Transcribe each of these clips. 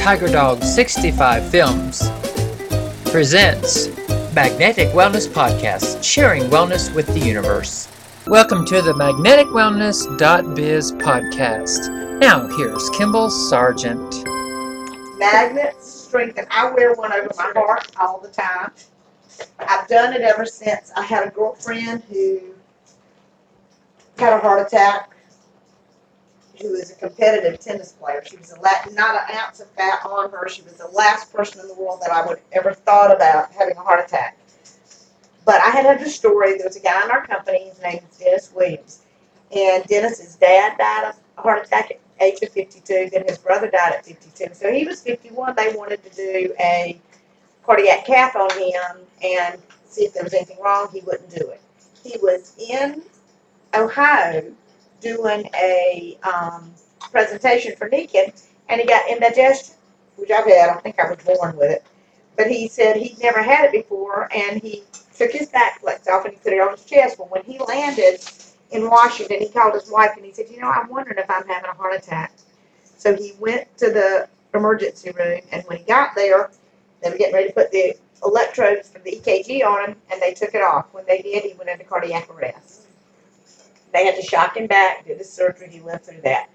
Tiger Dog 65 Films presents Magnetic Wellness Podcast, sharing wellness with the universe. Welcome to the magneticwellness.biz podcast. Now, here's Kimball Sargent. magnets strengthen. I wear one over my heart all the time. I've done it ever since I had a girlfriend who had a heart attack, who is a competitive tennis player. She was a la- not an ounce of fat on her. She was the last person in the world that I would ever thought about having a heart attack. But I had heard a story. There was a guy in our company. His name is Dennis Williams, and Dennis's dad died of a heart attack at age of 52. Then his brother died at 52. So he was 51. They wanted to do a cardiac cath on him and see if there was anything wrong. He wouldn't do it. He was in Ohio doing a um, presentation for Nikken, and he got indigestion, which I've had. I think I was born with it. But he said he'd never had it before, and he took his back flex off and he put it on his chest. Well, when he landed in Washington, he called his wife and he said, "You know, I'm wondering if I'm having a heart attack." So he went to the emergency room, and when he got there, they were getting ready to put the electrodes for the EKG on him, and they took it off. When they did, he went into cardiac arrest. They had to shock him back, did his surgery, he went through that.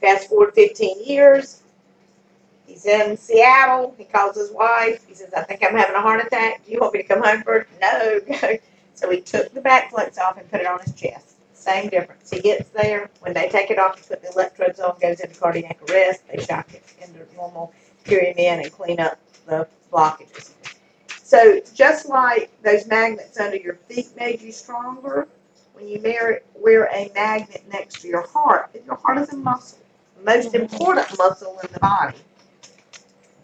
Fast forward 15 years, he's in Seattle. He calls his wife. He says, I think I'm having a heart attack. Do you want me to come home first? No. go." so he took the back flex off and put it on his chest. Same difference. He gets there. When they take it off, he put the electrodes on, goes into cardiac arrest. They shock it into normal, carry him in, and clean up the blockages. So just like those magnets under your feet made you stronger, when you wear, wear a magnet next to your heart, your heart is a muscle, the most important muscle in the body,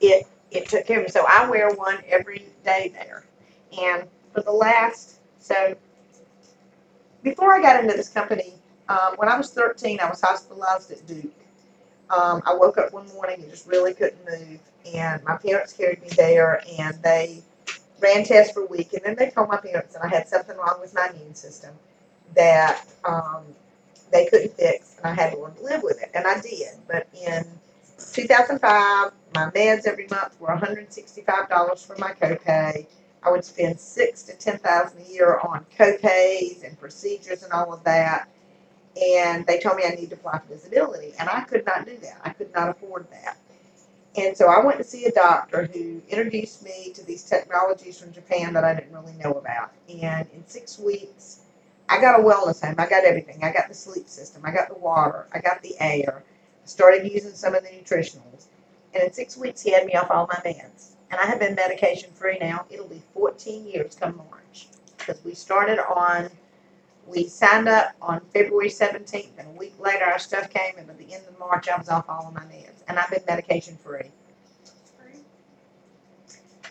it it took care of me. So I wear one every day there. And for the last, so before I got into this company, um, when I was 13, I was hospitalized at Duke. Um, I woke up one morning and just really couldn't move. And my parents carried me there and they ran tests for a week. And then they told my parents that I had something wrong with my immune system that um, they couldn't fix and I had to learn to live with it. And I did. But in 2005, my meds every month were $165 for my copay. I would spend six to ten thousand a year on copays and procedures and all of that. And they told me I need to apply for disability, and I could not do that. I could not afford that. And so I went to see a doctor who introduced me to these technologies from Japan that I didn't really know about. And in six weeks, I got a wellness home. I got everything. I got the sleep system. I got the water. I got the air. I started using some of the nutritionals. And in six weeks, he had me off all my meds. And I have been medication free now. It'll be 14 years come March. Because we started on, we signed up on February 17th, and a week later our stuff came, and by the end of March I was off all of my meds. And I've been medication free.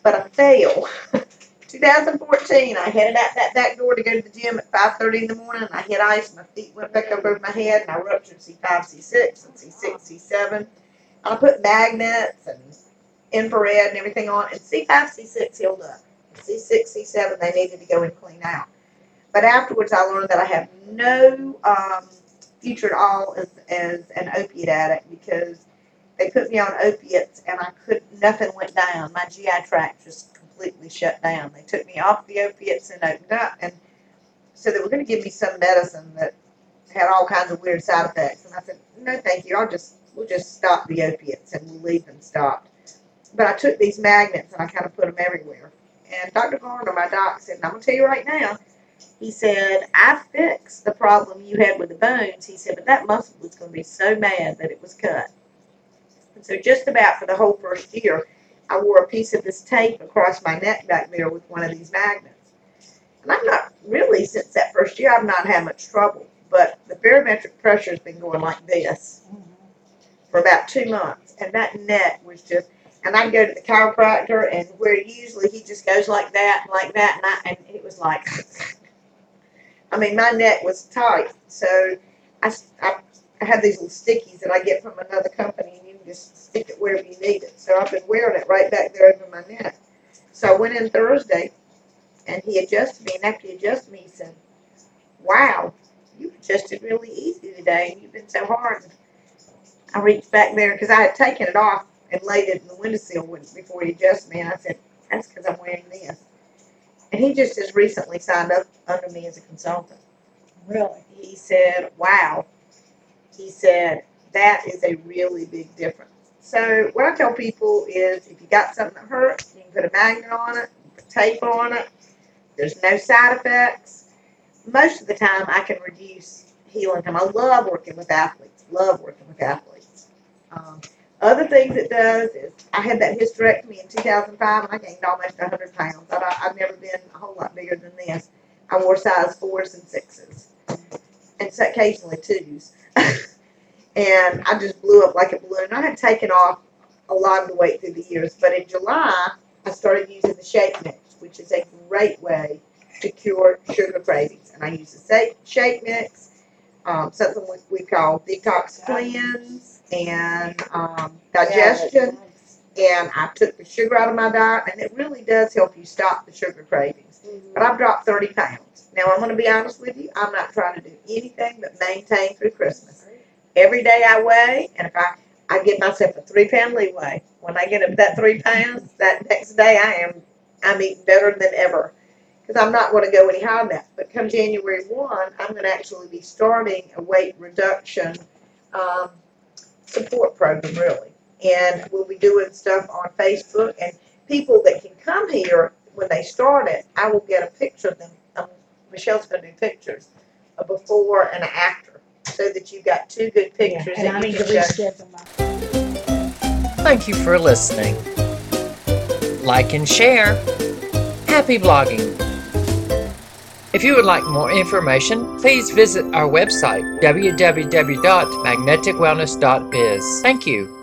But I failed. 2014, I headed out that back door to go to the gym at 5.30 in the morning, and I hit ice, my feet went back up over my head, and I ruptured C5, C6, and C6, C7. And I put magnets and infrared and everything on, and C5, C6 healed up. C6, C7, they needed to go and clean out. But afterwards, I learned that I have no um, future at all as, as an opiate addict because they put me on opiates and I could nothing went down. My GI tract just completely shut down. They took me off the opiates and opened up, and so they were going to give me some medicine that had all kinds of weird side effects. And I said, no, thank you. I'll just we'll just stop the opiates and we'll leave them stopped. But I took these magnets and I kind of put them everywhere. And Dr. Garner, my doc, said, and I'm going to tell you right now, he said, I fixed the problem you had with the bones. He said, but that muscle was going to be so mad that it was cut. And so just about for the whole first year, I wore a piece of this tape across my neck back there with one of these magnets. And I'm not really, since that first year, I've not had much trouble. But the barometric pressure has been going like this for about two months. And that neck was just, and I go to the chiropractor, and where usually he just goes like that and like that, and, I, and it was like, I mean, my neck was tight. So I, I, I have these little stickies that I get from another company, just stick it wherever you need it. So I've been wearing it right back there over my neck. So I went in Thursday, and he adjusted me, and after he adjusted me, he said, wow, you adjusted really easy today, and you've been so hard. I reached back there because I had taken it off and laid it in the windowsill when, before he adjusted me. And I said, that's because I'm wearing this. And he just as recently signed up under me as a consultant. Really? He said, wow. He said, that is a really big difference. So what I tell people is if you got something that hurts, you can put a magnet on it, put tape on it. There's no side effects. Most of the time I can reduce healing time. I love working with athletes. Love working with athletes. Um, other things it does is I had that hysterectomy in 2005 and I gained almost 100 pounds. I, I've never been a whole lot bigger than this. I wore size fours and sixes, and so occasionally twos. and I just blew up like a balloon. I had taken off a lot of the weight through the years, but in July I started using the shake mix, which is a great way to cure sugar cravings. And I use the shake, mix, um, something we, we call detox cleanse and um, digestion. And I took the sugar out of my diet, and it really does help you stop the sugar cravings. But I've dropped 30 pounds. Now, I'm going to be honest with you, I'm not trying to do anything but maintain through Christmas. Every day I weigh, and if I, I give myself a three pound leeway. When I get up that three pounds, that next day I am, I'm eating better than ever. Because I'm not going to go any higher than that. But come January 1, I'm going to actually be starting a weight reduction um, support program, really. And we'll be doing stuff on Facebook. And people that can come here, when they start it, I will get a picture of them. Um, Michelle's going to do pictures, a before and an after, so that you've got two good pictures. And that I you need to can reschedule my. Thank you for listening. Like and share. Happy blogging. If you would like more information, please visit our website www.magneticwellness.biz. Thank you.